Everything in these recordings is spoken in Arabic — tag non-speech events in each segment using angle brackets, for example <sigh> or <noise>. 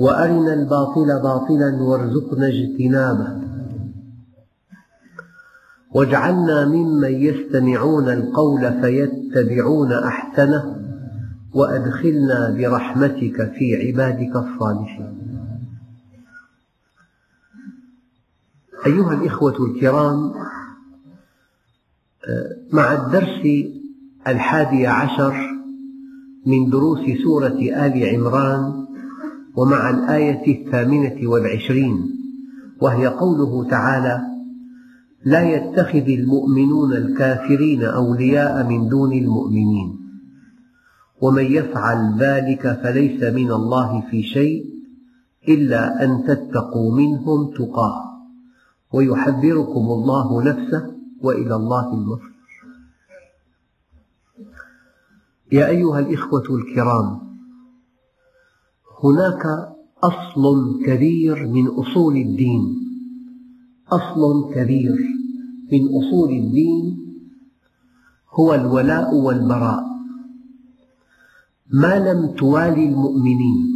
وأرنا الباطل باطلا وارزقنا اجتنابه. واجعلنا ممن يستمعون القول فيتبعون أحسنه وأدخلنا برحمتك في عبادك الصالحين. أيها الإخوة الكرام مع الدرس الحادي عشر من دروس سورة آل عمران ومع الآية الثامنة والعشرين وهي قوله تعالى لا يتخذ المؤمنون الكافرين أولياء من دون المؤمنين ومن يفعل ذلك فليس من الله في شيء إلا أن تتقوا منهم تقاه ويحذركم الله نفسه وإلى الله المصير. يا أيها الإخوة الكرام هناك أصل كبير من أصول الدين. أصل كبير من أصول الدين هو الولاء والبراء. ما لم توالي المؤمنين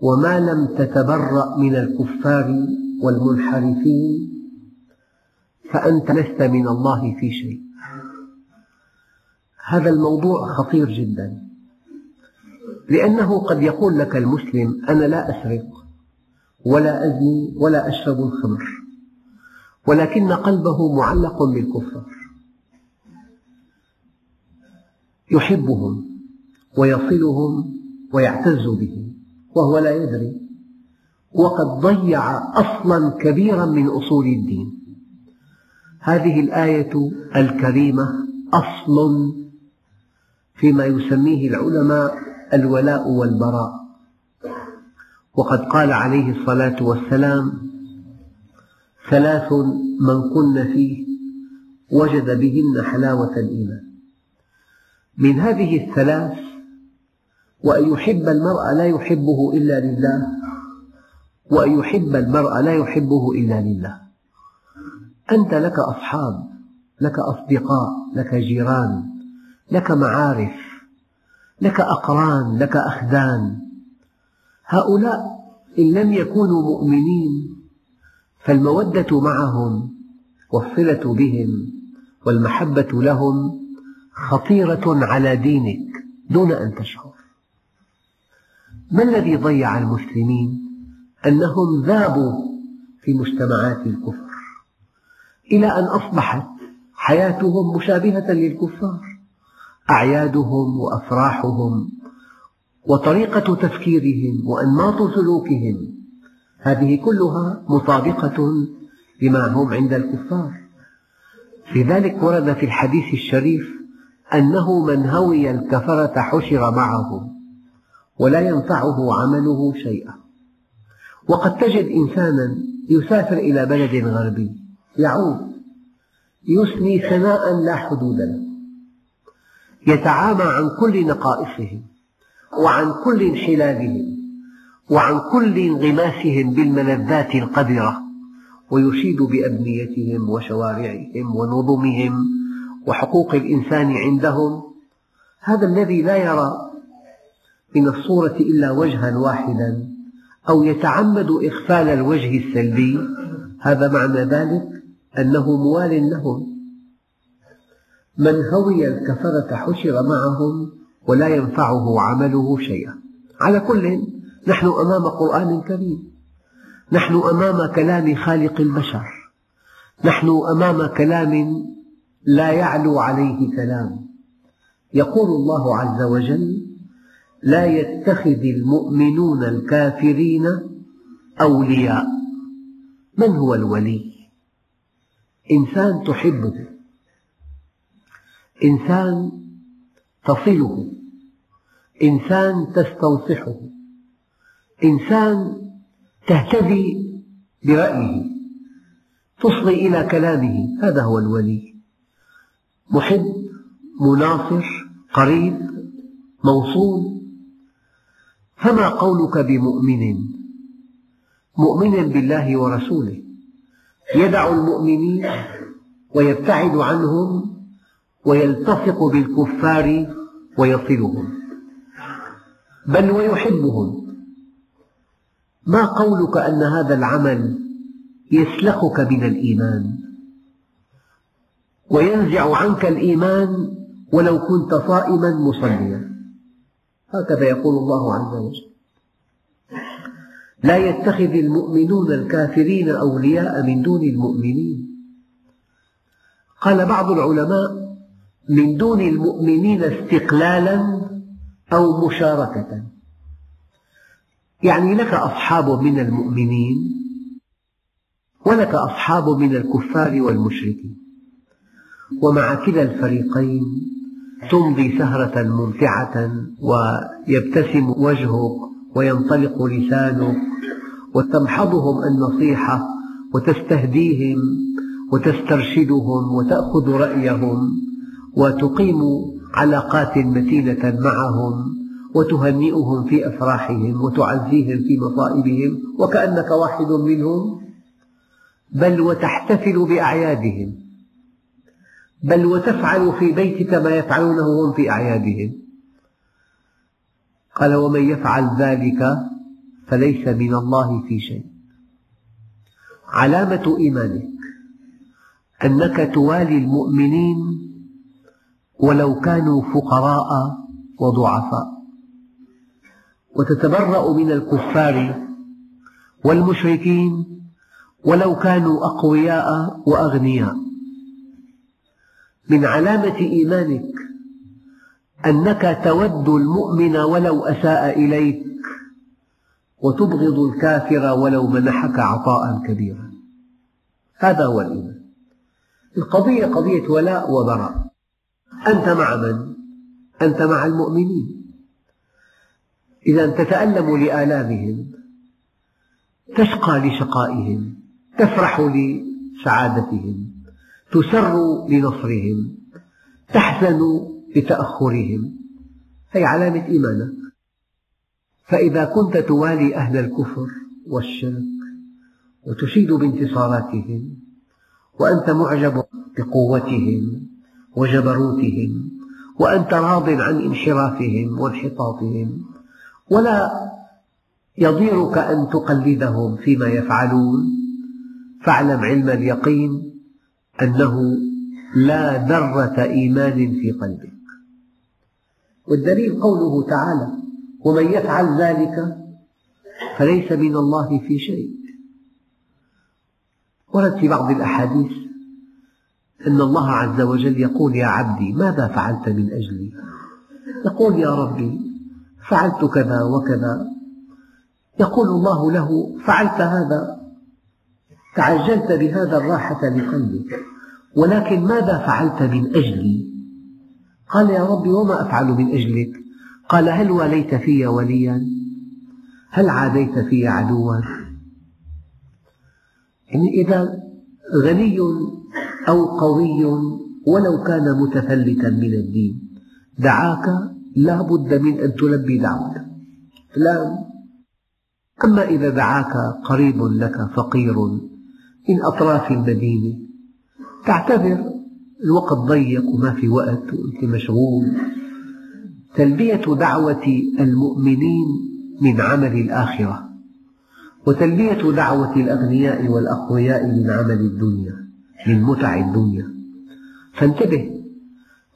وما لم تتبرأ من الكفار والمنحرفين فأنت لست من الله في شيء. هذا الموضوع خطير جدا. لأنه قد يقول لك المسلم أنا لا أسرق ولا أزني ولا أشرب الخمر ولكن قلبه معلق بالكفار يحبهم ويصلهم ويعتز بهم وهو لا يدري. وقد ضيع أصلا كبيرا من أصول الدين. هذه الآية الكريمة أصل فيما يسميه العلماء الولاء والبراء. وقد قال عليه الصلاة والسلام ثلاث من كن فيه وجد بهن حلاوة الإيمان. من هذه الثلاث وأن يحب المرء لا يحبه إلا لله وأن يحب المرء لا يحبه إلا لله. أنت لك أصحاب لك أصدقاء لك جيران لك معارف لك أقران لك أخدان. هؤلاء إن لم يكونوا مؤمنين فالمودة معهم والصلة بهم والمحبة لهم خطيرة على دينك دون أن تشعر. ما الذي ضيع المسلمين؟ أنهم ذابوا في مجتمعات الكفر إلى أن أصبحت حياتهم مشابهة للكفار. أعيادهم وأفراحهم وطريقة تفكيرهم وأنماط سلوكهم. هذه كلها مطابقة لما هم عند الكفار. لذلك ورد في الحديث الشريف أنه من هوي الكفرة حشر معهم ولا ينفعه عمله شيئا. وقد تجد إنسانا يسافر إلى بلد غربي يعود يثني ثناء لا حدود له. يتعامى عن كل نقائصهم وعن كل انحلالهم وعن كل انغماسهم بالملذات القذرة ويشيد بأبنيتهم وشوارعهم ونظمهم وحقوق الإنسان عندهم. هذا الذي لا يرى من الصورة إلا وجها واحدا أو يتعمد إغفال الوجه السلبي. هذا معنى ذلك أنه موال لهم. من هوي الكفرة حشر معهم ولا ينفعه عمله شيئا. على كل نحن أمام قرآن كريم. نحن أمام كلام خالق البشر. نحن أمام كلام لا يعلو عليه كلام. يقول الله عز وجل لا يتخذ المؤمنون الكافرين أولياء. من هو الولي؟ إنسان تحبه. إنسان تصله إنسان تستنصحه إنسان تهتدي برأيه تصغي إلى كلامه. هذا هو الولي. محب مناصر قريب موصول. فما قولك بمؤمن؟ مؤمن بالله ورسوله. يدع المؤمنين ويبتعد عنهم ويلتصق بالكفار ويصلهم. بل ويحبهم. ما قولك أن هذا العمل يسلخك من الإيمان؟ وينزع عنك الإيمان ولو كنت صائما مصليا. هكذا يقول الله عز وجل. لا يتخذ المؤمنون الكافرين أولياء من دون المؤمنين. قال بعض العلماء من دون المؤمنين استقلالا أو مشاركة. يعني لك أصحاب من المؤمنين ولك أصحاب من الكفار والمشركين. ومع كلا الفريقين تمضي سهرة ممتعة ويبتسم وجهك وينطلق لسانك وتمحضهم النصيحة وتستهديهم وتسترشدهم وتأخذ رأيهم. وتقيم علاقات متينة معهم وتهنئهم في أفراحهم وتعزيهم في مصائبهم وكأنك واحد منهم بل وتحتفل بأعيادهم بل وتفعل في بيتك ما يفعلونه هم في أعيادهم قال ومن يفعل ذلك فليس من الله في شيء علامة إيمانك أنك توالي المؤمنين ولو كانوا فقراء وضعفاء. وتتبرأ من الكفار والمشركين ولو كانوا أقوياء وأغنياء. من علامة إيمانك أنك تود المؤمن ولو أساء إليك وتبغض الكافر ولو منحك عطاء كبيرا. هذا هو الإيمان. القضية قضية ولاء وبراء. أنت مع من؟ أنت مع المؤمنين. إذا تتألم لآلامهم تشقى لشقائهم تفرح لسعادتهم تسر لنصرهم تحزن لتأخرهم. هي علامة إيمانك؟ فإذا كنت توالي أهل الكفر والشرك وتشيد بانتصاراتهم وأنت معجب بقوتهم وجبروتهم وأنت راض عن انحرافهم وانحطاطهم ولا يضيرك أن تقلدهم فيما يفعلون. فاعلم علم اليقين أنه لا ذرة إيمان في قلبك. والدليل قوله تعالى ومن يفعل ذلك فليس من الله في شيء. ورد في بعض الأحاديث أن الله عز وجل يقول يا عبدي ماذا فعلت من أجلي؟ يقول يا ربي فعلت كذا وكذا. يقول الله له فعلت هذا. تعجلت بهذا الراحة لقلبك ولكن ماذا فعلت من أجلي؟ قال يا رب وما أفعل من أجلك؟ قال هل وليت في وليا؟ هل عاديت في عدوا؟ يعني إذا غني أو قوي ولو كان متفلتا من الدين. دعاك لا بد من أن تلبي دعوته لا أما إذا دعاك قريب لك فقير من أطراف المدينة تعتذر الوقت ضيق وما في وقت وأنت مشغول. تلبية دعوة المؤمنين من عمل الآخرة وتلبية دعوة الأغنياء والأقوياء من عمل الدنيا. من متع الدنيا. فانتبه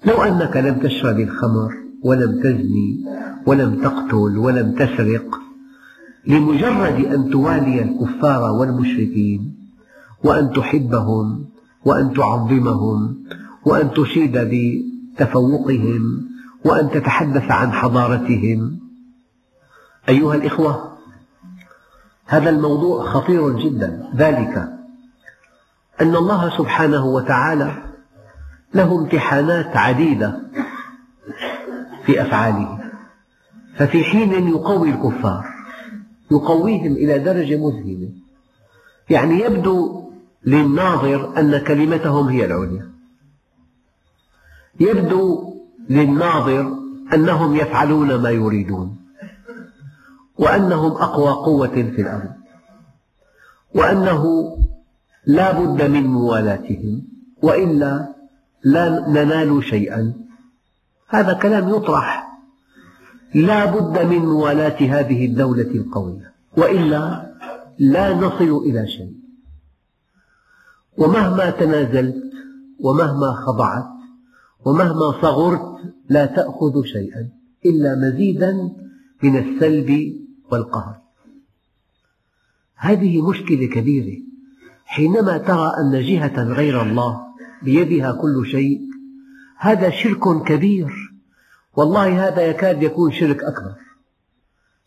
لو أنك لم تشرب الخمر ولم تزني ولم تقتل ولم تسرق لمجرد أن توالي الكفار والمشركين وأن تحبهم وأن تعظمهم وأن تشيد بتفوقهم وأن تتحدث عن حضارتهم. أيها الإخوة هذا الموضوع خطير جدا. ذلك أن الله سبحانه وتعالى له امتحانات عديدة في أفعاله. ففي حين يقوي الكفار يقويهم إلى درجة مذهلة. يعني يبدو للناظر أن كلمتهم هي العليا. يبدو للناظر أنهم يفعلون ما يريدون وأنهم أقوى قوة في الأرض وأنه لا بد من موالاتهم وإلا لا ننال شيئا. هذا كلام يطرح. لا بد من موالاة هذه الدولة القوية وإلا لا نصل إلى شيء. ومهما تنازلت ومهما خضعت ومهما صغرت لا تأخذ شيئا إلا مزيدا من السلب والقهر. هذه مشكلة كبيرة. حينما ترى أن جهة غير الله بيدها كل شيء هذا شرك كبير. والله هذا يكاد يكون شرك أكبر.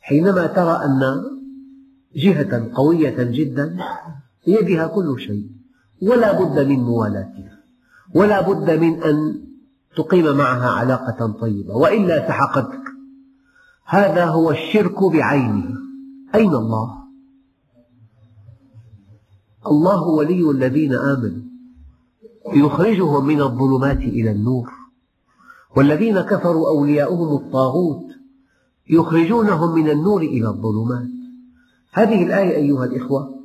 حينما ترى أن جهة قوية جدا بيدها كل شيء ولا بد من موالاتها ولا بد من أن تقيم معها علاقة طيبة وإلا سحقتك. هذا هو الشرك بعينه. أين الله؟ الله ولي الذين آمنوا. يخرجهم من الظلمات إلى النور. والذين كفروا أولياؤهم الطاغوت يخرجونهم من النور إلى الظلمات. هذه الآية أيها الإخوة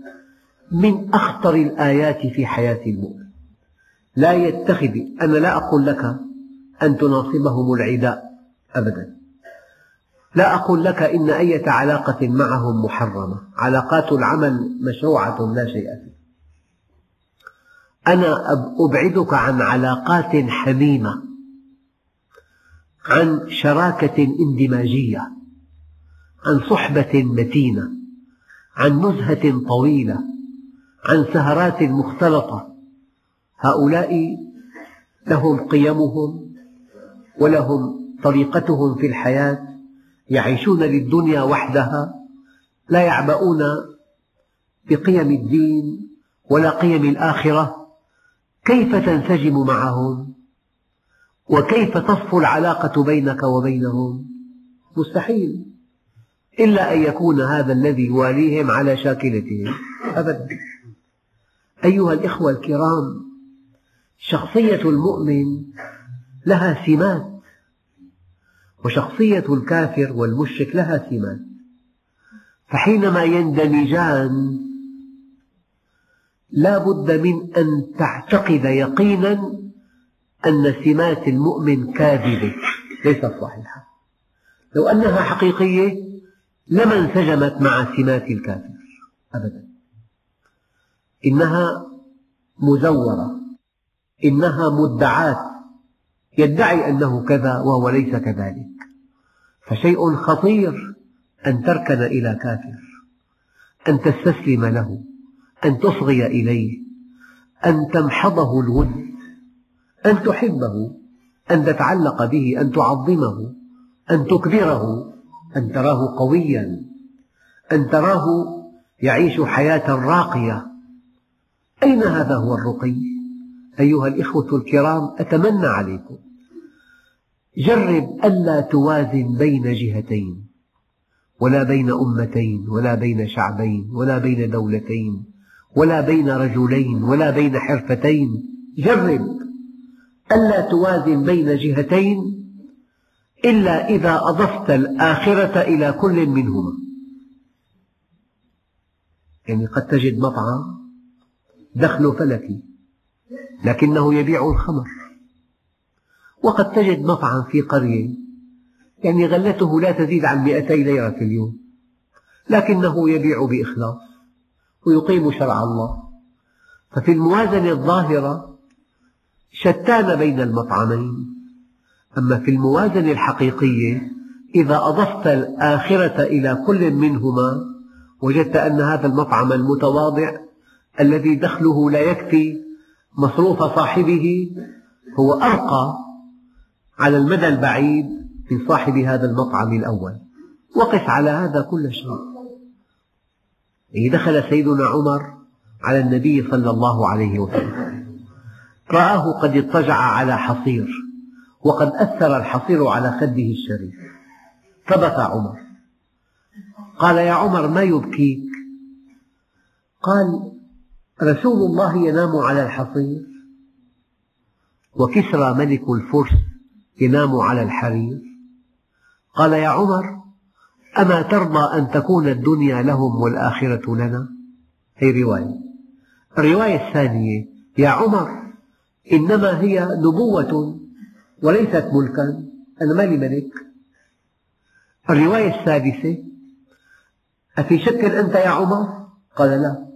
من أخطر الآيات في حياة المؤمن. لا يتخذ أنا لا أقول لك أن تناصبهم العداء أبدا. لا أقول لك إن أية علاقة معهم محرمة. علاقات العمل مشروعة لا شيء فيها أنا أبعدك عن علاقات حميمة عن شراكة اندماجية عن صحبة متينة عن نزهة طويلة عن سهرات مختلطة. هؤلاء لهم قيمهم ولهم طريقتهم في الحياة. يعيشون للدنيا وحدها لا يعبؤون بقيم الدين ولا قيم الآخرة. كيف تنسجم معهم؟ وكيف تصفو العلاقة بينك وبينهم؟ مستحيل. إلا أن يكون هذا الذي يواليهم على شاكلتهم. أبدا. أيها الإخوة الكرام شخصية المؤمن لها سمات وشخصية الكافر والمشرك لها سمات فحينما يندمجان لا بد من أن تعتقد يقينا أن سمات المؤمن كاذبة. ليست صحيحة. لو أنها حقيقية لما انسجمت مع سمات الكافر. أبدا. إنها مزورة. إنها مدعاة. يدعي أنه كذا وهو ليس كذلك فشيء خطير أن تركن إلى كافر أن تستسلم له أن تصغي إليه أن تمحضه الود أن تحبه أن تتعلق به أن تعظمه أن تكبره أن تراه قويا أن تراه يعيش حياة راقية أين هذا هو الرقي؟ أيها الإخوة الكرام أتمنى عليكم. جرب ألا توازن بين جهتين ولا بين أمتين ولا بين شعبين ولا بين دولتين ولا بين رجلين ولا بين حرفتين. جرب ألا توازن بين جهتين إلا إذا أضفت الآخرة إلى كل منهما. يعني قد تجد مطعم دخل فلكي. لكنه يبيع الخمر. وقد تجد مطعم في قرية يعني غلته لا تزيد عن مئتي ليرة في اليوم لكنه يبيع بإخلاص ويقيم شرع الله. ففي الموازنة الظاهرة شتان بين المطعمين. أما في الموازنة الحقيقية إذا أضفت الآخرة إلى كل منهما وجدت أن هذا المطعم المتواضع الذي دخله لا يكفي مصروف صاحبه هو أرقى على المدى البعيد من صاحب هذا المطعم الأول. وقف على هذا كل شيء. دخل سيدنا عمر على النبي صلى الله عليه وسلم. رآه قد اضطجع على حصير وقد أثر الحصير على خده الشريف. فبكى عمر. قال يا عمر ما يبكيك؟ قال رسول الله ينام على الحصير وكسرى ملك الفرس ينام على الحرير. قال يا عمر أما ترضى أن تكون الدنيا لهم والآخرة لنا؟ هي رواية. الرواية الثانية يا عمر إنما هي نبوة وليست ملكا أنا مالي ملك. الرواية الثالثة أفي شك أنت يا عمر؟ قال لا.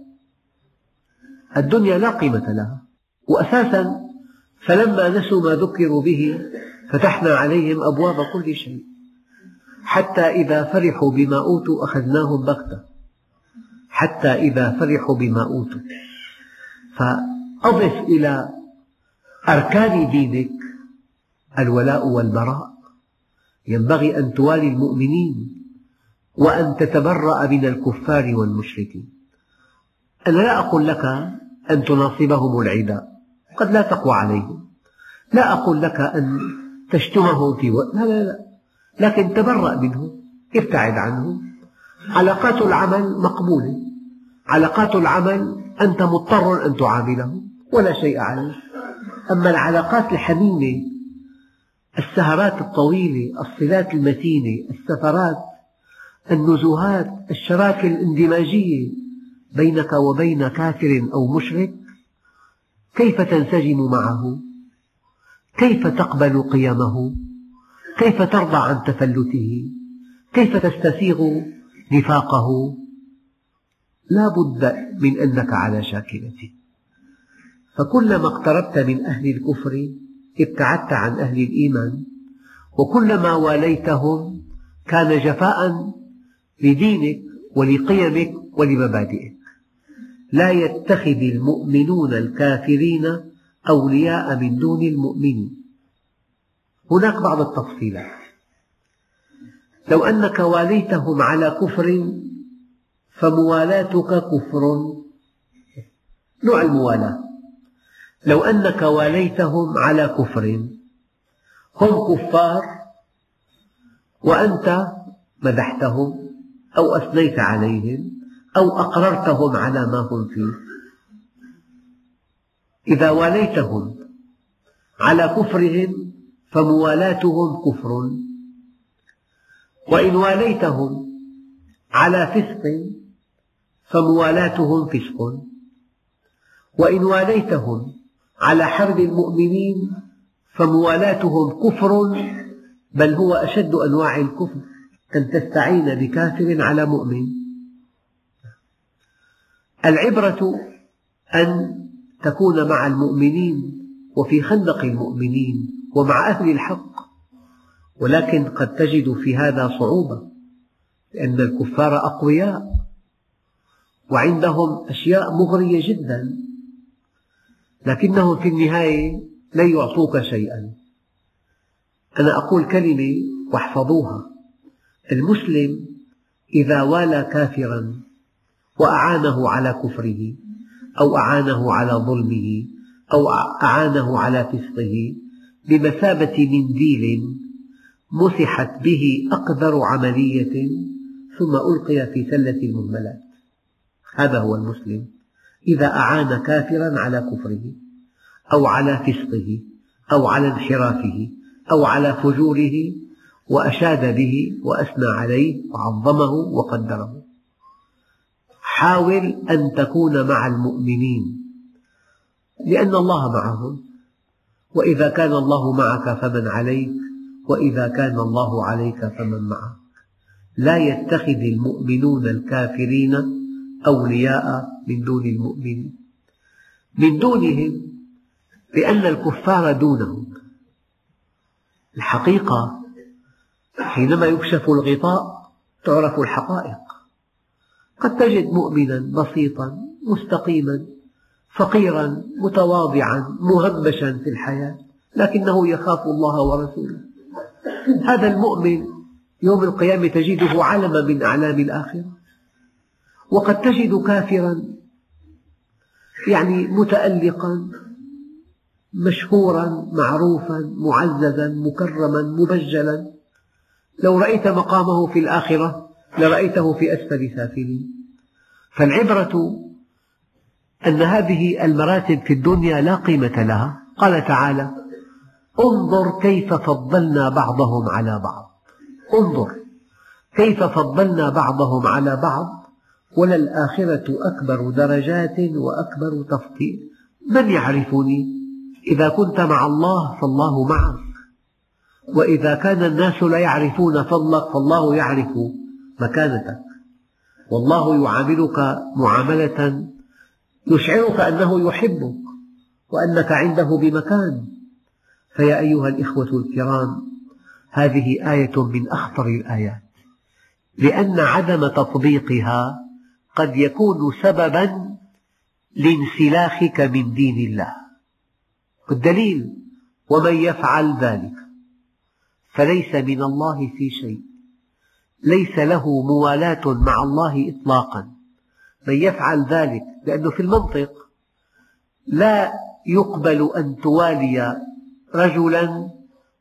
الدنيا لا قيمة لها. وأساسا فلما نسوا ما ذكروا به فتحنا عليهم أبواب كل شيء. حتى إذا فرحوا بما أوتوا أخذناهم بغتة. حتى إذا فرحوا بما أوتوا. فأضف إلى أركان دينك الولاء والبراء. ينبغي أن توالي المؤمنين وأن تتبرأ من الكفار والمشركين. أنا لا أقول لك أن تناصبهم العداء قد لا تقوى عليهم. لا أقول لك أن تشتمهم في وقت لا لا لا. لكن تبرأ منهم ابتعد عنهم. علاقات العمل مقبولة. علاقات العمل أنت مضطر أن تعاملهم ولا شيء عليك أما العلاقات الحميمة السهرات الطويلة الصلات المتينة السفرات النزهات الشراكة الاندماجية بينك وبين كافر أو مشرك كيف تنسجم معه؟ كيف تقبل قيمه كيف ترضى عن تفلته؟ كيف تستسيغ نفاقه؟ لا بد من أنك على شاكلته. فكلما اقتربت من أهل الكفر ابتعدت عن أهل الإيمان وكلما واليتهم كان جفاء لدينك ولقيمك ولمبادئك. لا يتخذ المؤمنون الكافرين أولياء من دون المؤمنين هناك بعض التفصيلات. لو أنك واليتهم على كفر فموالاتك كفر. نوع الموالاة. لو أنك واليتهم على كفر هم كفار وأنت مدحتهم أو أثنيت عليهم. أو أقررتهم على ما هم فيه. إذا واليتهم على كفرهم فموالاتهم كفر. وإن واليتهم على فسق فموالاتهم فسق. وإن واليتهم على حرب المؤمنين فموالاتهم كفر بل هو أشد أنواع الكفر أن تستعين بكافر على مؤمن. العبرة أن تكون مع المؤمنين وفي خندق المؤمنين ومع أهل الحق ولكن قد تجد في هذا صعوبة لأن الكفار أقوياء وعندهم أشياء مغرية جدا لكنهم في النهاية لن يعطوك شيئا. أنا أقول كلمة واحفظوها. المسلم إذا والى كافرا وأعانه على كفره أو أعانه على ظلمه أو أعانه على فسقه بمثابة منديل مسحت به أقدر عملية ثم ألقي في سلة المهملات. هذا هو المسلم. إذا أعان كافرا على كفره أو على فسقه أو على انحرافه أو على فجوره وأشاد به وأثنى عليه وعظمه وقدره. حاول أن تكون مع المؤمنين لأن الله معهم. وإذا كان الله معك فمن عليك وإذا كان الله عليك فمن معك. لا يتخذ المؤمنون الكافرين أولياء من دون المؤمنين من دونهم لأن الكفار دونهم. الحقيقة حينما يكشف الغطاء تعرف الحقائق. قد تجد مؤمنا بسيطا مستقيما فقيرا متواضعا مهمشا في الحياة لكنه يخاف الله ورسوله. هذا المؤمن يوم القيامة تجده علما من أعلام الآخرة. وقد تجد كافرا يعني متألقا مشهورا معروفا معززا مكرما مبجلا. لو رأيت مقامه في الآخرة لرأيته في أسفل سافلين فالعبرة أن هذه المراتب في الدنيا لا قيمة لها. قال تعالى انظر كيف فضلنا بعضهم على بعض. انظر كيف فضلنا بعضهم على بعض. وللآخرة أكبر درجات وأكبر تفضيل. من يعرفني؟ إذا كنت مع الله فالله معك. وإذا كان الناس لا يعرفون فضلك فالله يعرف مكانتك. والله يعاملك معاملة يشعرك أنه يحبك وأنك عنده بمكان. فيا أيها الإخوة الكرام هذه آية من أخطر الآيات لأن عدم تطبيقها قد يكون سببا لانسلاخك من دين الله. والدليل ومن يفعل ذلك فليس من الله في شيء. ليس له موالاة مع الله إطلاقا. من يفعل ذلك لأنه في المنطق لا يقبل أن توالي رجلا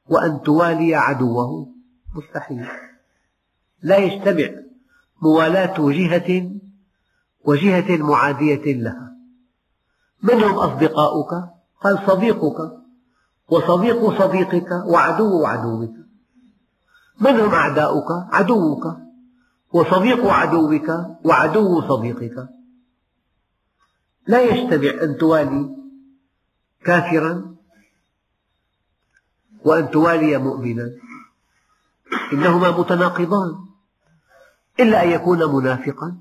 وأن توالي عدوه. مستحيل. لا يجتمع موالاة جهة وجهة معادية لها. من هم أصدقاؤك؟ قال صديقك. وصديق صديقك وعدو عدوك. من هم أعداؤك؟ عدوك. وصديق عدوك وعدو صديقك. لا يجتمع أن توالي كافرا وأن توالي مؤمنا. إنهما متناقضان. إلا أن يكون منافقا.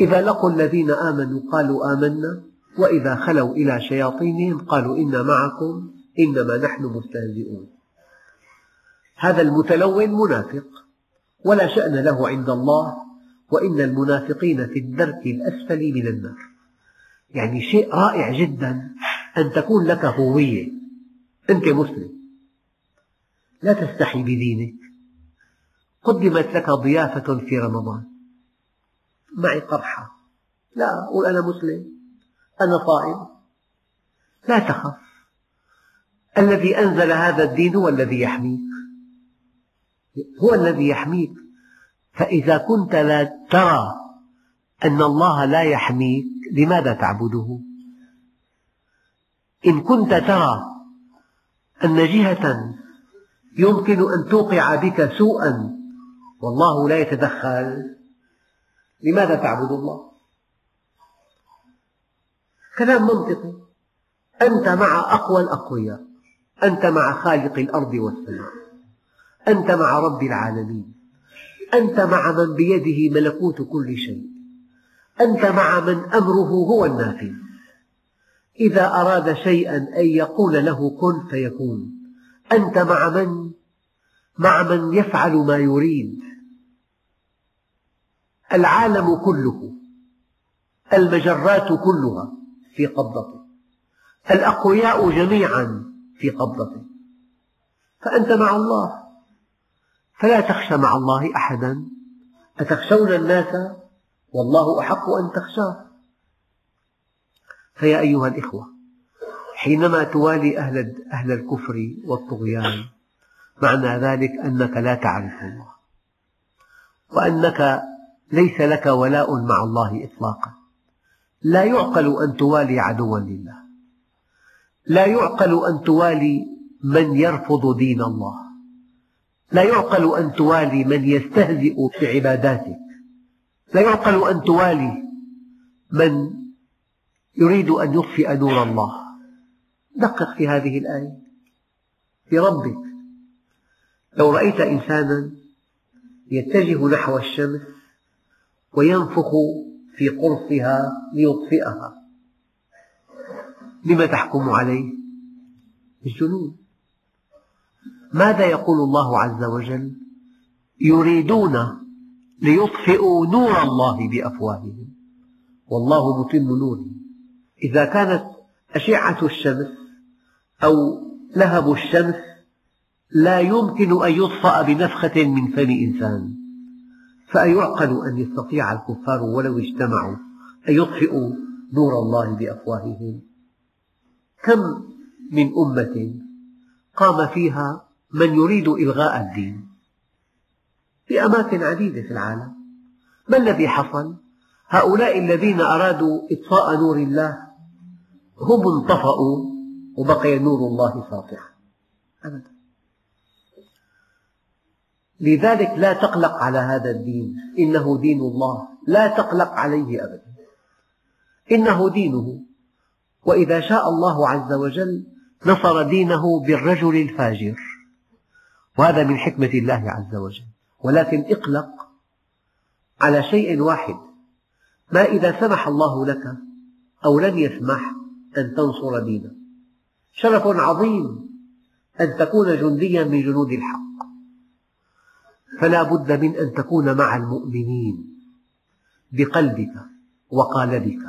إذا لقوا الذين آمنوا قالوا آمنا. وإذا خلوا إلى شياطينهم قالوا إنا معكم. إنما نحن مستهزئون. هذا المتلون منافق ولا شأن له عند الله وإن المنافقين في الدرك الأسفل من النار. يعني شيء رائع جدا أن تكون لك هوية. أنت مسلم. لا تستحي بدينك. قدمت لك ضيافة في رمضان. معي قرحة. لا أقول أنا مسلم. أنا صائم. لا تخف. الذي أنزل هذا الدين هو الذي يحميك. هو الذي يحميك. فإذا كنت لا ترى أن الله لا يحميك لماذا تعبده؟ إن كنت ترى أن جهة يمكن أن توقع بك سوءا والله لا يتدخل لماذا تعبد الله؟ كلام منطقي. أنت مع أقوى الأقوياء أنت مع خالق الأرض والسماء. أنت مع رب العالمين. أنت مع من بيده ملكوت كل شيء. أنت مع من أمره هو النافذ. إذا أراد شيئا أن يقول له كن فيكون. أنت مع من؟ مع من يفعل ما يريد. العالم كله المجرات كلها في قبضته. الأقوياء جميعا في قبضته. فأنت مع الله. فلا تخشى مع الله أحدا. أتخشون الناس؟ والله أحق أن تخشاه. فيا أيها الإخوة حينما توالي أهل, أهل الكفر والطغيان معنى ذلك أنك لا تعرف الله وأنك ليس لك ولاء مع الله إطلاقا. لا يعقل أن توالي عدوا لله. لا يعقل أن توالي من يرفض دين الله. لا يعقل أن توالي من يستهزئ بعباداتك لا يعقل أن توالي من يريد أن يطفئ نور الله. دقق في هذه الآية. في ربك لو رأيت إنسانا يتجه نحو الشمس وينفخ في قرصها ليطفئها بما تحكم عليه؟ بالجنون. ماذا يقول الله عز وجل؟ يريدون ليطفئوا نور الله بأفواههم. والله متم نوره إذا كانت أشعة الشمس أو لهب الشمس لا يمكن أن يطفأ بنفخة من فم إنسان. فأيعقل أن يستطيع الكفار ولو اجتمعوا أن يطفئوا نور الله بأفواههم؟ كم من أمة قام فيها من يريد إلغاء الدين في أماكن عديدة في العالم. ما الذي حصل؟ هؤلاء الذين أرادوا إطفاء نور الله هم انطفأوا وبقي نور الله ساطعا. أبدا. لذلك لا تقلق على هذا الدين. إنه دين الله. لا تقلق عليه أبدا. إنه دينه. وإذا شاء الله عز وجل نصر دينه بالرجل الفاجر. وهذا من حكمة الله عز وجل. ولكن اقلق على شيء واحد. ما إذا سمح الله لك أو لم يسمح أن تنصر دينه شرف عظيم أن تكون جنديا من جنود الحق. فلا بد من أن تكون مع المؤمنين بقلبك وقالبك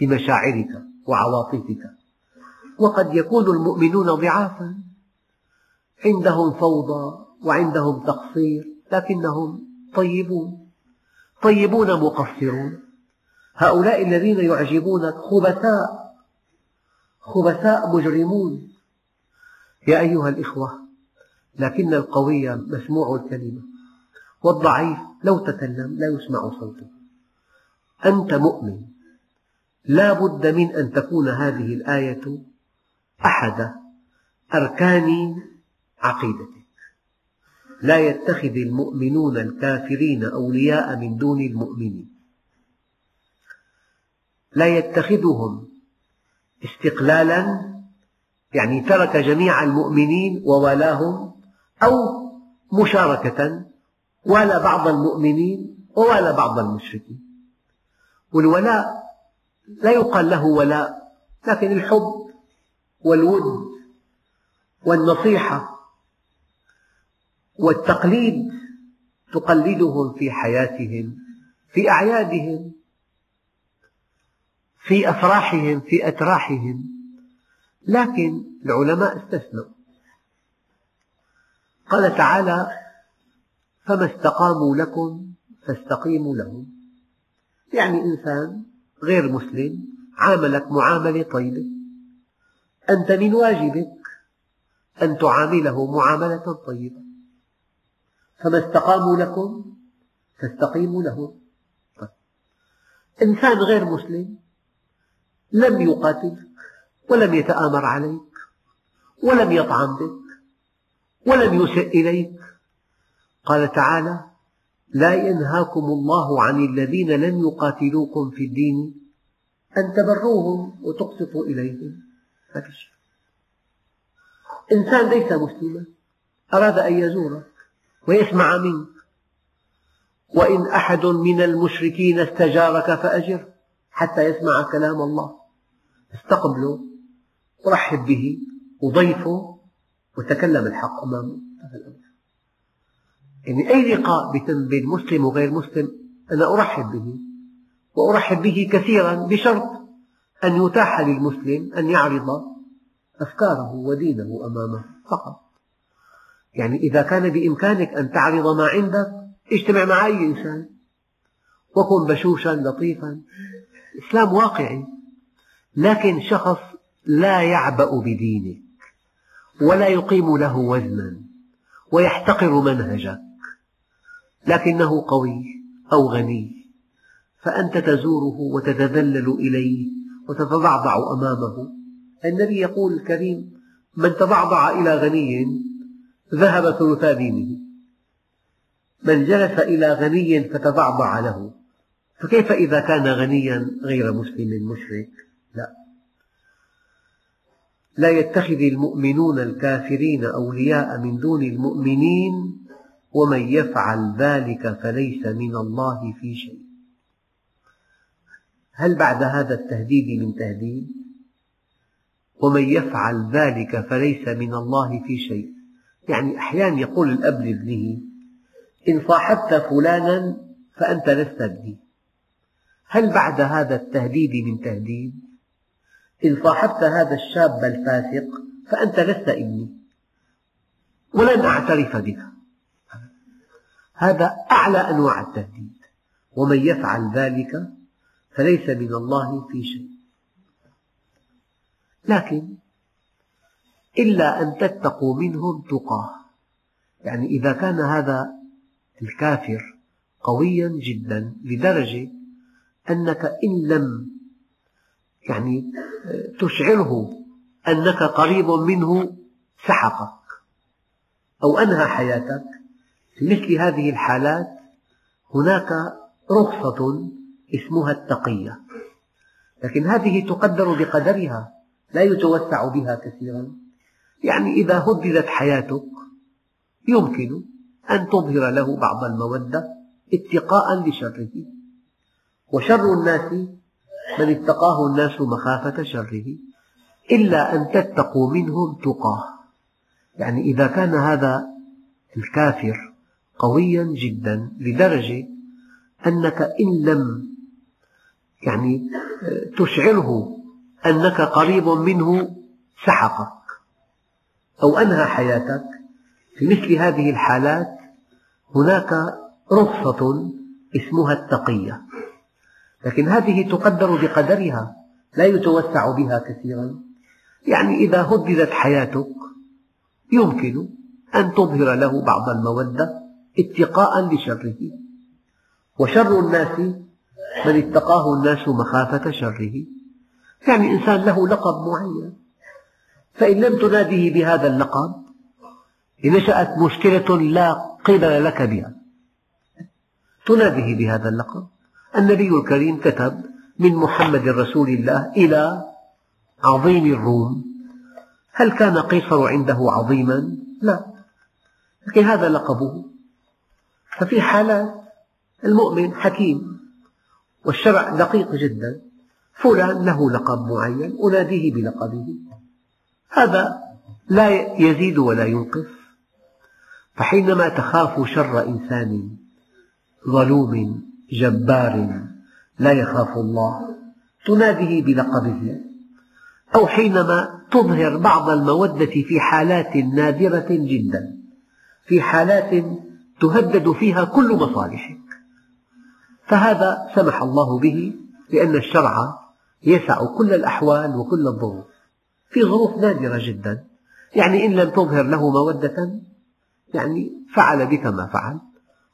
بمشاعرك وعواطفك. وقد يكون المؤمنون ضعافا عندهم فوضى وعندهم تقصير لكنهم طيبون. طيبون مقصرون. هؤلاء الذين يعجبونك خبثاء خبثاء مجرمون. يا أيها الإخوة لكن القوي مسموع الكلمة والضعيف لو تكلم لا يسمع صوته. أنت مؤمن. لا بد من أن تكون هذه الآية أحد أركان عقيدتك. لا يتخذ المؤمنون الكافرين أولياء من دون المؤمنين لا يتخذهم استقلالا يعني ترك جميع المؤمنين ووالاهم أو مشاركة والى بعض المؤمنين ووالى بعض المشركين. والولاء لا يقال له ولاء لكن الحب والود والنصيحة والتقليد تقلدهم في حياتهم في أعيادهم في أفراحهم في أتراحهم. لكن العلماء استثنوا. قال تعالى فما استقاموا لكم فاستقيموا لهم. يعني إنسان غير مسلم عاملك معاملة طيبة. أنت من واجبك أن تعامله معاملة طيبة. فما استقاموا لكم فاستقيموا لهم. طيب. إنسان غير مسلم لم يقاتلك ولم يتآمر عليك ولم يطعن بك ولم يسئ إليك. قال تعالى لا ينهاكم الله عن الذين لم يقاتلوكم في الدين أن تبروهم وتقسطوا إليهم. إنسان ليس مسلما أراد أن يزورك ويسمع منك وإن أحد من المشركين استجارك فأجره حتى يسمع كلام الله. استقبله ورحب به وضيفه وتكلم الحق أمامه. يعني أي لقاء بيتم بين مسلم وغير مسلم أنا أرحب به وأرحب به كثيرا بشرط أن يتاح للمسلم أن يعرض أفكاره ودينه أمامه فقط. يعني إذا كان بإمكانك أن تعرض ما عندك اجتمع مع أي إنسان. وكن بشوشا لطيفا. الإسلام واقعي. لكن شخص لا يعبأ بدينك ولا يقيم له وزنا ويحتقر منهجك. لكنه قوي أو غني فأنت تزوره وتتذلل إليه وتتضعضع أمامه. النبي يقول الكريم من تضعضع إلى غني ذهب ثلثا دينه من جلس إلى غني فتضعضع له. فكيف إذا كان غنيا غير مسلم مشرك؟ لا. لا يتخذ المؤمنون الكافرين أولياء من دون المؤمنين ومن يفعل ذلك فليس من الله في شيء. هل بعد هذا التهديد من تهديد؟ ومن يفعل ذلك فليس من الله في شيء. يعني أحيانا يقول الأب لابنه إن صاحبت فلانا فأنت لست ابني. هل بعد هذا التهديد من تهديد؟ إن صاحبت هذا الشاب الفاسق فأنت لست ابني. ولن أعترف بك هذا أعلى أنواع التهديد. ومن يفعل ذلك فليس من الله في شيء. لكن إلا أن تتقوا منهم تقاه. يعني إذا كان هذا الكافر قويا جدا لدرجة أنك إن لم يعني تشعره أنك قريب منه سحقك أو أنهى حياتك في مثل هذه الحالات هناك رخصة اسمها التقية. لكن هذه تقدر بقدرها لا يتوسع بها كثيرا. يعني إذا هددت حياتك يمكن أن تظهر له بعض المودة اتقاء لشره. وشر الناس من اتقاه الناس مخافة شره إلا أن تتقوا منهم تقاه. يعني إذا كان هذا الكافر قويا جدا لدرجة أنك إن لم يعني تشعره أنك قريب منه سحقك أو أنهى حياتك. في مثل هذه الحالات هناك رخصة اسمها التقية. لكن هذه تقدر بقدرها لا يتوسع بها كثيرا. يعني إذا هددت حياتك يمكن أن تظهر له بعض المودة اتقاء لشره. وشر الناس من اتقاه الناس مخافة شره. يعني إنسان له لقب معين. فإن لم تناديه بهذا اللقب نشأت مشكلة لا قبل لك بها. تناديه بهذا اللقب. النبي الكريم كتب من محمد رسول الله إلى عظيم الروم. هل كان قيصر عنده عظيما؟ لا. لكن هذا لقبه. ففي حالات المؤمن حكيم والشرع دقيق جدا. فلان له لقب معين أناديه بلقبه. هذا لا يزيد ولا ينقص. فحينما تخاف شر إنسان ظلوم جبار لا يخاف الله تناديه بلقبه. أو حينما تظهر بعض المودة في حالات نادرة جدا في حالات تهدد فيها كل مصالحك. فهذا سمح الله به لأن الشرع يسع كل الأحوال وكل الظروف في ظروف نادرة جدا. يعني إن لم تظهر له مودة يعني فعل بك ما فعل.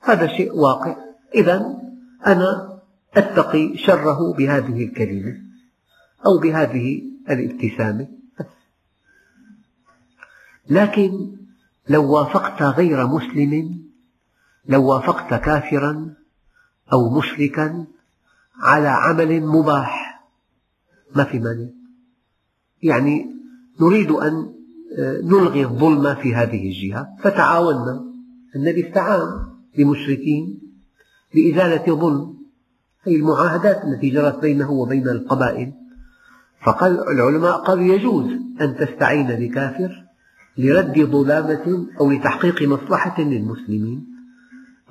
هذا شيء واقع. إذا أنا أتقي شره بهذه الكلمة أو بهذه الابتسامة. لكن لو وافقت غير مسلم لو وافقت كافرا أو مشركا على عمل مباح ما في مانع. يعني نريد أن نلغي الظلم في هذه الجهة. فتعاوننا. النبي استعان بمشركين لإزالة ظلم هذه المعاهدات التي جرت بينه وبين القبائل. فقال العلماء قالوا يجوز أن تستعين بكافر لرد ظلامة أو لتحقيق مصلحة للمسلمين.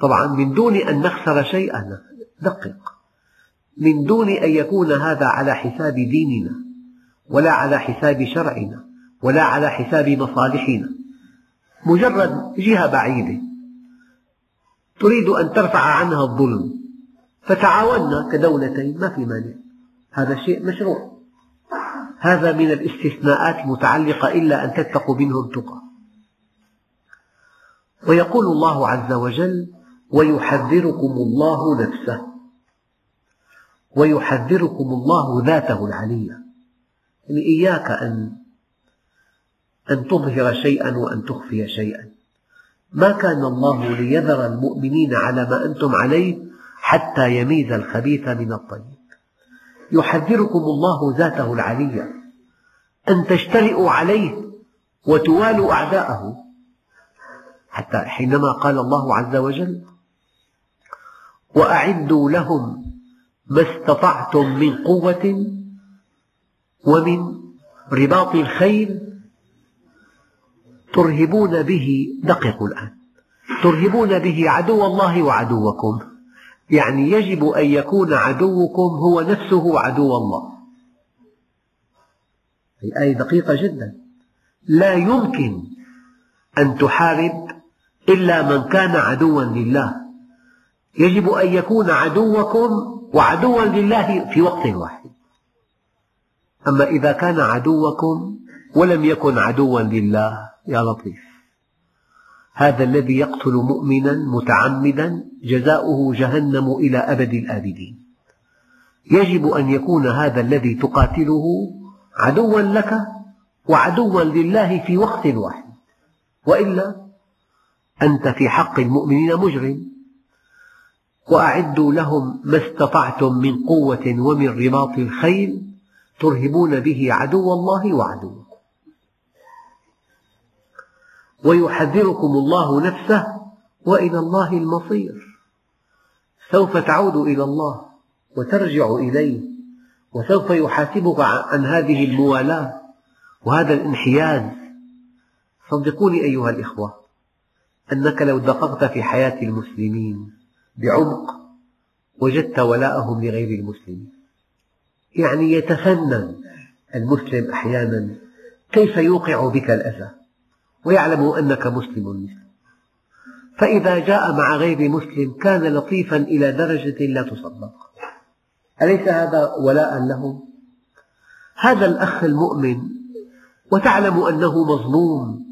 طبعا من دون أن نخسر شيئا دقق. من دون أن يكون هذا على حساب ديننا. ولا على حساب شرعنا ولا على حساب مصالحنا. مجرد جهة بعيدة. تريد أن ترفع عنها الظلم. فتعاوننا كدولتين ما في مانع. هذا شيء مشروع. هذا من الاستثناءات المتعلقة إلا أن تتقوا منهم تقى. ويقول الله عز وجل ويحذركم الله نفسه. ويحذركم الله ذاته العلية. يعني إياك أن أن تظهر شيئا وأن تخفي شيئا. ما كان الله ليذر المؤمنين على ما أنتم عليه حتى يميز الخبيث من الطيب. يحذركم الله ذاته العلية أن تجترئوا عليه وتوالوا أعداءه. حتى حينما قال الله عز وجل وأعدوا لهم ما استطعتم من قوة ومن رباط الخيل ترهبون به دققوا الآن. ترهبون به عدو الله وعدوكم. يعني يجب أن يكون عدوكم هو نفسه عدو الله. هذه آية دقيقة جدا. لا يمكن أن تحارب إلا من كان عدوا لله. يجب أن يكون عدوكم وعدوا لله في وقت واحد. أما إذا كان عدوكم ولم يكن عدوا لله يا لطيف. هذا الذي يقتل مؤمنا متعمدا جزاؤه جهنم إلى أبد الآبدين. يجب أن يكون هذا الذي تقاتله عدوا لك وعدوا لله في وقت واحد. وإلا أنت في حق المؤمنين مجرم. وأعدوا لهم ما استطعتم من قوة ومن رباط الخيل ترهبون به عدو الله وعدوكم. ويحذركم الله نفسه وإلى الله المصير. سوف تعود إلى الله وترجع إليه وسوف يحاسبك عن هذه الموالاة وهذا الانحياز. صدقوني أيها الإخوة أنك لو دققت في حياة المسلمين بعمق وجدت ولاءهم لغير المسلمين. يعني يتفنن المسلم أحيانا كيف يوقع بك الأذى ويعلم أنك مسلم مثله. فإذا جاء مع غير مسلم كان لطيفا إلى درجة لا تصدق. أليس هذا ولاء لهم؟ هذا الأخ المؤمن وتعلم أنه مظلوم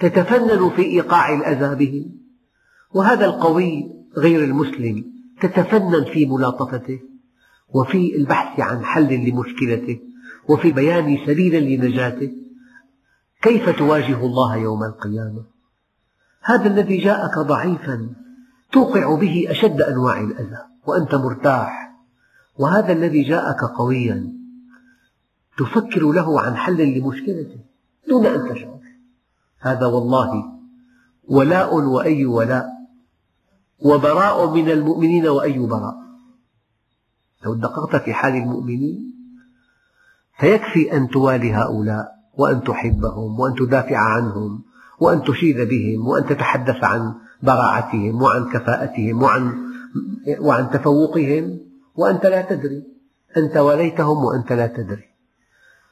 تتفنن في إيقاع الأذى به وهذا القوي غير المسلم تتفنن في ملاطفته. وفي البحث عن حل لمشكلته وفي بيان سبيل لنجاته. كيف تواجه الله يوم القيامة؟ هذا الذي جاءك ضعيفا توقع به أشد أنواع الأذى وأنت مرتاح. وهذا الذي جاءك قويا تفكر له عن حل لمشكلته دون أن تشعر. هذا والله ولاء وأي ولاء وبراء من المؤمنين وأي براء. لو دققت في حال المؤمنين فيكفي أن توالي هؤلاء وأن تحبهم وأن تدافع عنهم وأن تشيد بهم وأن تتحدث عن براعتهم وعن كفاءتهم وعن, وعن تفوقهم وأنت لا تدري. أنت وليتهم وأنت لا تدري.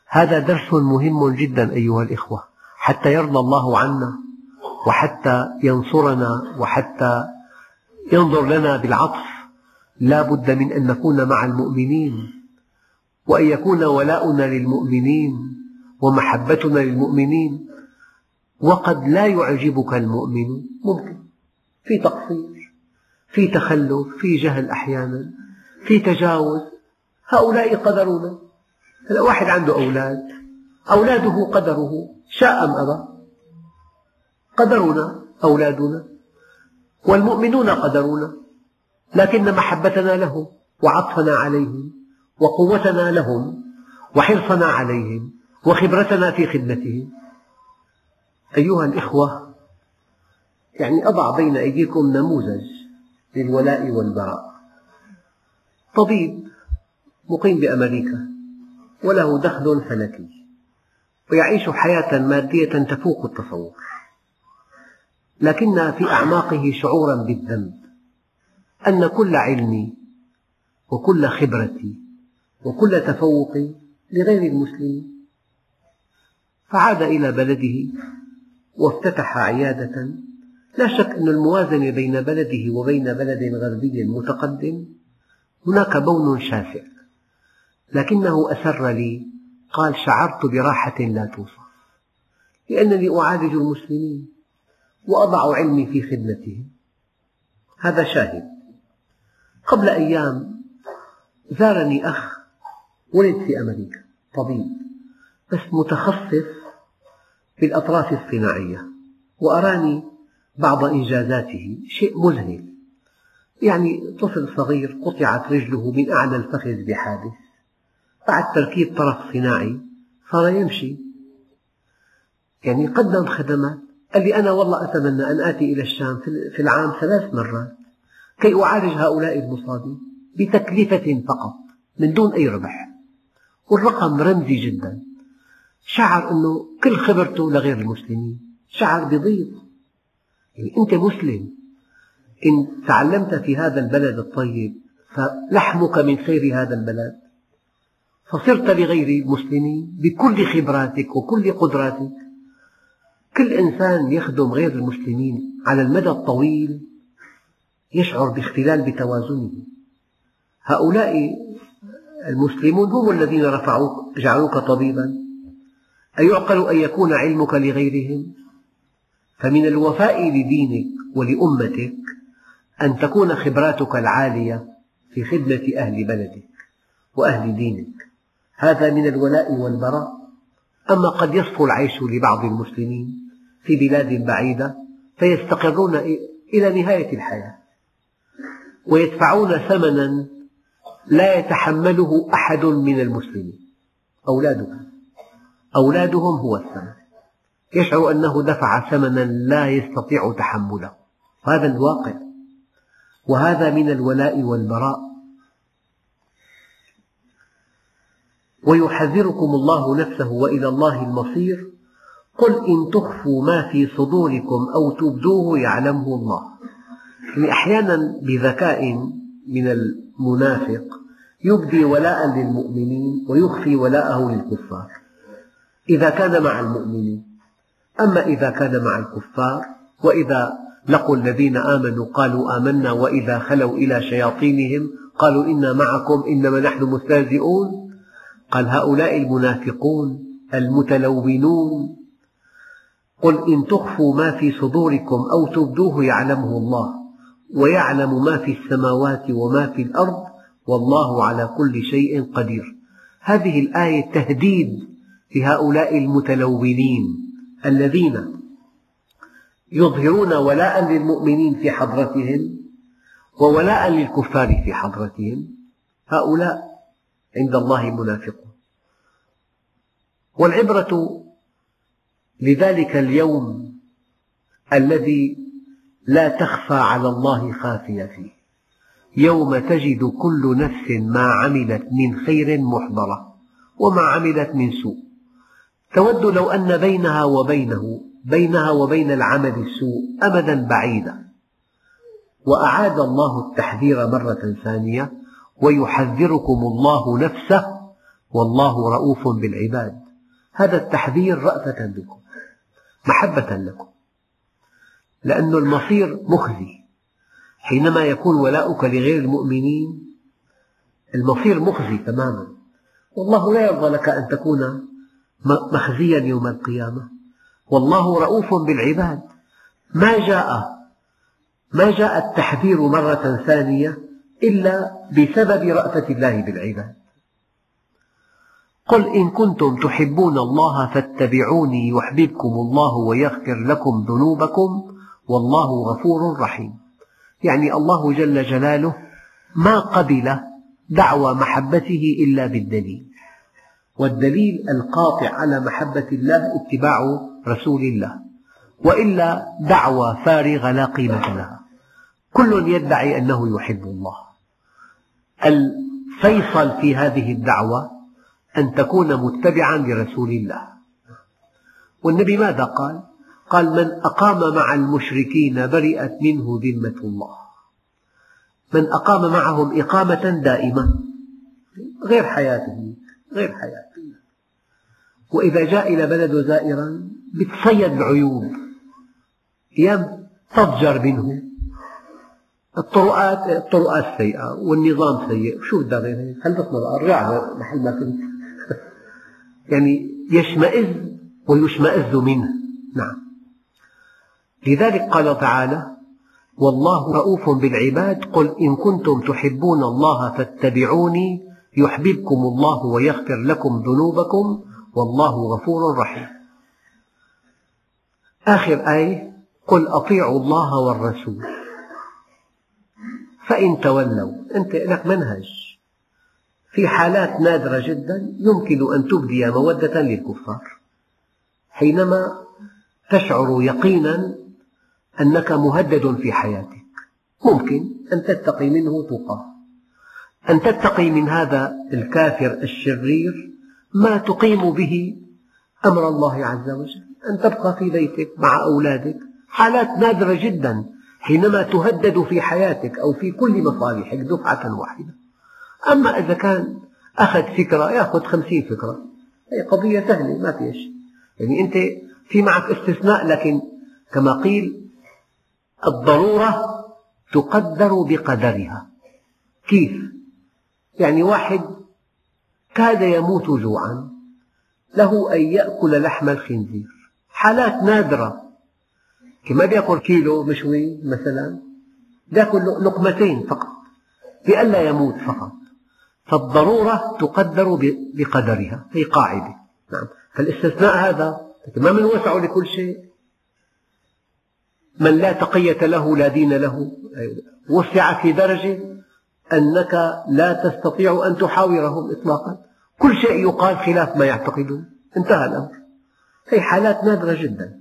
هذا درس مهم جدا أيها الإخوة حتى يرضى الله عنا وحتى ينصرنا وحتى ينظر لنا بالعطف. لا بد من أن نكون مع المؤمنين وأن يكون ولاؤنا للمؤمنين ومحبتنا للمؤمنين وقد لا يعجبك المؤمن ممكن في تقصير في تخلف في جهل أحيانا في تجاوز هؤلاء قدرنا هلا واحد عنده أولاد أولاده قدره شاء أم أبى قدرنا أولادنا والمؤمنون قدرنا. لكن محبتنا لهم وعطفنا عليهم وقوتنا لهم وحرصنا عليهم وخبرتنا في خدمتهم. أيها الإخوة يعني أضع بين أيديكم نموذج للولاء والبراء. طبيب مقيم بأمريكا وله دخل فلكي ويعيش حياة مادية تفوق التصور لكن في أعماقه شعورا بالذنب. أن كل علمي وكل خبرتي وكل تفوقي لغير المسلمين فعاد إلى بلده وافتتح عيادة. لا شك أن الموازنة بين بلده وبين بلد غربي متقدم. هناك بون شاسع لكنه أسر لي قال شعرت براحة لا توصف لأنني أعالج المسلمين وأضع علمي في خدمتهم. هذا شاهد. قبل أيام زارني أخ ولد في أمريكا طبيب بس متخصص في الأطراف الصناعية وأراني بعض إنجازاته شيء مذهل. يعني طفل صغير قطعت رجله من أعلى الفخذ بحادث. بعد تركيب طرف صناعي صار يمشي. يعني قدم خدمات قال لي أنا والله أتمنى أن آتي إلى الشام في العام ثلاث مرات. كي أعالج هؤلاء المصابين بتكلفة فقط من دون أي ربح. والرقم رمزي جدا. شعر أنه كل خبرته لغير المسلمين. شعر بضيق يعني أنت مسلم. إن تعلمت في هذا البلد الطيب فلحمك من خير هذا البلد. فصرت لغير المسلمين بكل خبراتك وكل قدراتك. كل إنسان يخدم غير المسلمين على المدى الطويل يشعر باختلال بتوازنه. هؤلاء المسلمون هم الذين رفعوك جعلوك طبيبا. أيعقل أن يكون علمك لغيرهم؟ فمن الوفاء لدينك ولأمتك أن تكون خبراتك العالية في خدمة أهل بلدك وأهل دينك. هذا من الولاء والبراء. أما قد يصفو العيش لبعض المسلمين في بلاد بعيدة فيستقرون إلى نهاية الحياة. ويدفعون ثمنا لا يتحمله أحد من المسلمين. أولادهم. أولادهم هو الثمن. يشعر أنه دفع ثمنا لا يستطيع تحمله. هذا الواقع. وهذا من الولاء والبراء. ويحذركم الله نفسه وإلى الله المصير. قل إن تخفوا ما في صدوركم أو تبدوه يعلمه الله. يعني أحيانا بذكاء من المنافق يبدي ولاء للمؤمنين ويخفي ولاءه للكفار إذا كان مع المؤمنين. أما إذا كان مع الكفار وإذا لقوا الذين آمنوا قالوا آمنا وإذا خلوا إلى شياطينهم قالوا إنا معكم إنما نحن مستهزئون. قال هؤلاء المنافقون المتلونون قل إن تخفوا ما في صدوركم أو تبدوه يعلمه الله. ويعلم ما في السماوات وما في الأرض والله على كل شيء قدير. هذه الآية تهديد لهؤلاء المتلونين الذين يظهرون ولاء للمؤمنين في حضرتهم وولاء للكفار في حضرتهم. هؤلاء عند الله منافقون. والعبرة لذلك اليوم الذي لا تخفى على الله خافية فيه. يوم تجد كل نفس ما عملت من خير محضرة وما عملت من سوء. تود لو أن بينها وبينه بينها وبين العمل السوء أمدا بعيدا. وأعاد الله التحذير مرة ثانية ويحذركم الله نفسه والله رؤوف بالعباد. هذا التحذير رأفة بكم محبة لكم. لأن المصير مخزي. حينما يكون ولاؤك لغير المؤمنين المصير مخزي تماما. والله لا يرضى لك أن تكون مخزيا يوم القيامة. والله رؤوف بالعباد. ما جاء ما جاء التحذير مرة ثانية إلا بسبب رأفة الله بالعباد. قل إن كنتم تحبون الله فاتبعوني يحببكم الله ويغفر لكم ذنوبكم والله غفور رحيم. يعني الله جل جلاله ما قبل دعوى محبته إلا بالدليل. والدليل القاطع على محبة الله اتباع رسول الله وإلا دعوى فارغة لا قيمة لها. كل يدعي أنه يحب الله. الفيصل في هذه الدعوة أن تكون متبعا لرسول الله. والنبي ماذا قال؟ قال من أقام مع المشركين برئت منه ذمة الله. من أقام معهم إقامة دائمة غير حياته غير حياته. وإذا جاء إلى بلد زائرا بتصيد العيوب أيام تضجر منه. الطرقات الطرقات سيئة والنظام سيء. شو بدها غير خلصنا بقى ارجع محل ما كنت. <laughs> يعني يشمئز ويشمئز منه. نعم. لذلك قال تعالى والله رؤوف بالعباد قل إن كنتم تحبون الله فاتبعوني يحببكم الله ويغفر لكم ذنوبكم والله غفور رحيم. آخر آية قل أطيعوا الله والرسول. فإن تولوا أنت لك منهج. في حالات نادرة جدا يمكن أن تبدي مودة للكفار. حينما تشعر يقينا أنك مهدد في حياتك. ممكن أن تتقي منه تقى أن تتقي من هذا الكافر الشرير ما تقيم به أمر الله عز وجل. أن تبقى في بيتك مع أولادك حالات نادرة جدا حينما تهدد في حياتك أو في كل مصالحك دفعة واحدة. أما إذا كان أخذ فكرة يأخذ خمسين فكرة. هي قضية سهلة ما فيها شيء. يعني أنت في معك استثناء لكن كما قيل الضرورة تقدر بقدرها. كيف؟ يعني واحد كاد يموت جوعا له أن يأكل لحم الخنزير. حالات نادرة. ما بيأكل كيلو مشوي مثلا بيأكل لقمتين فقط لئلا يموت فقط. فالضرورة تقدر بقدرها هي قاعدة. نعم. فالاستثناء هذا ما من وسعه لكل شيء. من لا تقية له لا دين له. وسع في درجة أنك لا تستطيع أن تحاورهم إطلاقا. كل شيء يقال خلاف ما يعتقدون. انتهى الأمر. هي حالات نادرة جدا.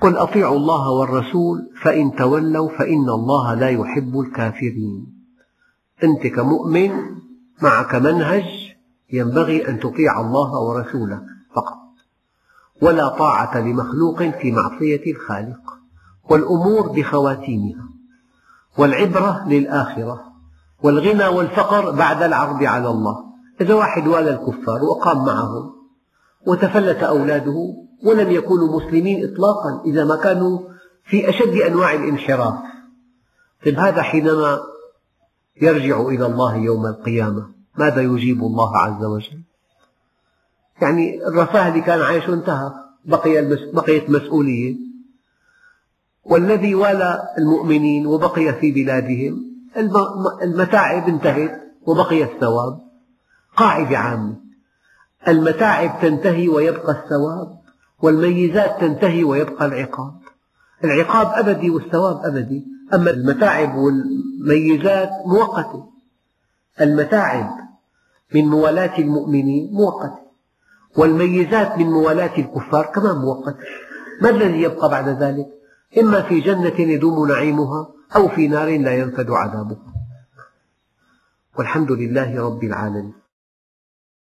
قل أطيعوا الله والرسول فإن تولوا فإن الله لا يحب الكافرين. أنت كمؤمن معك منهج ينبغي أن تطيع الله ورسوله فقط. ولا طاعة لمخلوق في معصية الخالق. والأمور بخواتيمها والعبرة للآخرة والغنى والفقر بعد العرض على الله. إذا واحد والى الكفار وأقام معهم وتفلت أولاده ولم يكونوا مسلمين إطلاقا إذا ما كانوا في أشد أنواع الانحراف. طيب هذا حينما يرجع إلى الله يوم القيامة ماذا يجيب الله عز وجل؟ يعني الرفاه اللي كان عايشه انتهى بقي بقيت مسؤولية. والذي والى المؤمنين وبقي في بلادهم المتاعب انتهت وبقي الثواب. قاعدة عامة. المتاعب تنتهي ويبقى الثواب والميزات تنتهي ويبقى العقاب. العقاب أبدي والثواب أبدي أما المتاعب والميزات مؤقتة. المتاعب من موالاة المؤمنين مؤقتة والميزات من موالاة الكفار كمان مؤقتة. ما الذي يبقى بعد ذلك؟ إما في جنة يدوم نعيمها أو في نار لا ينفد عذابها. والحمد لله رب العالمين.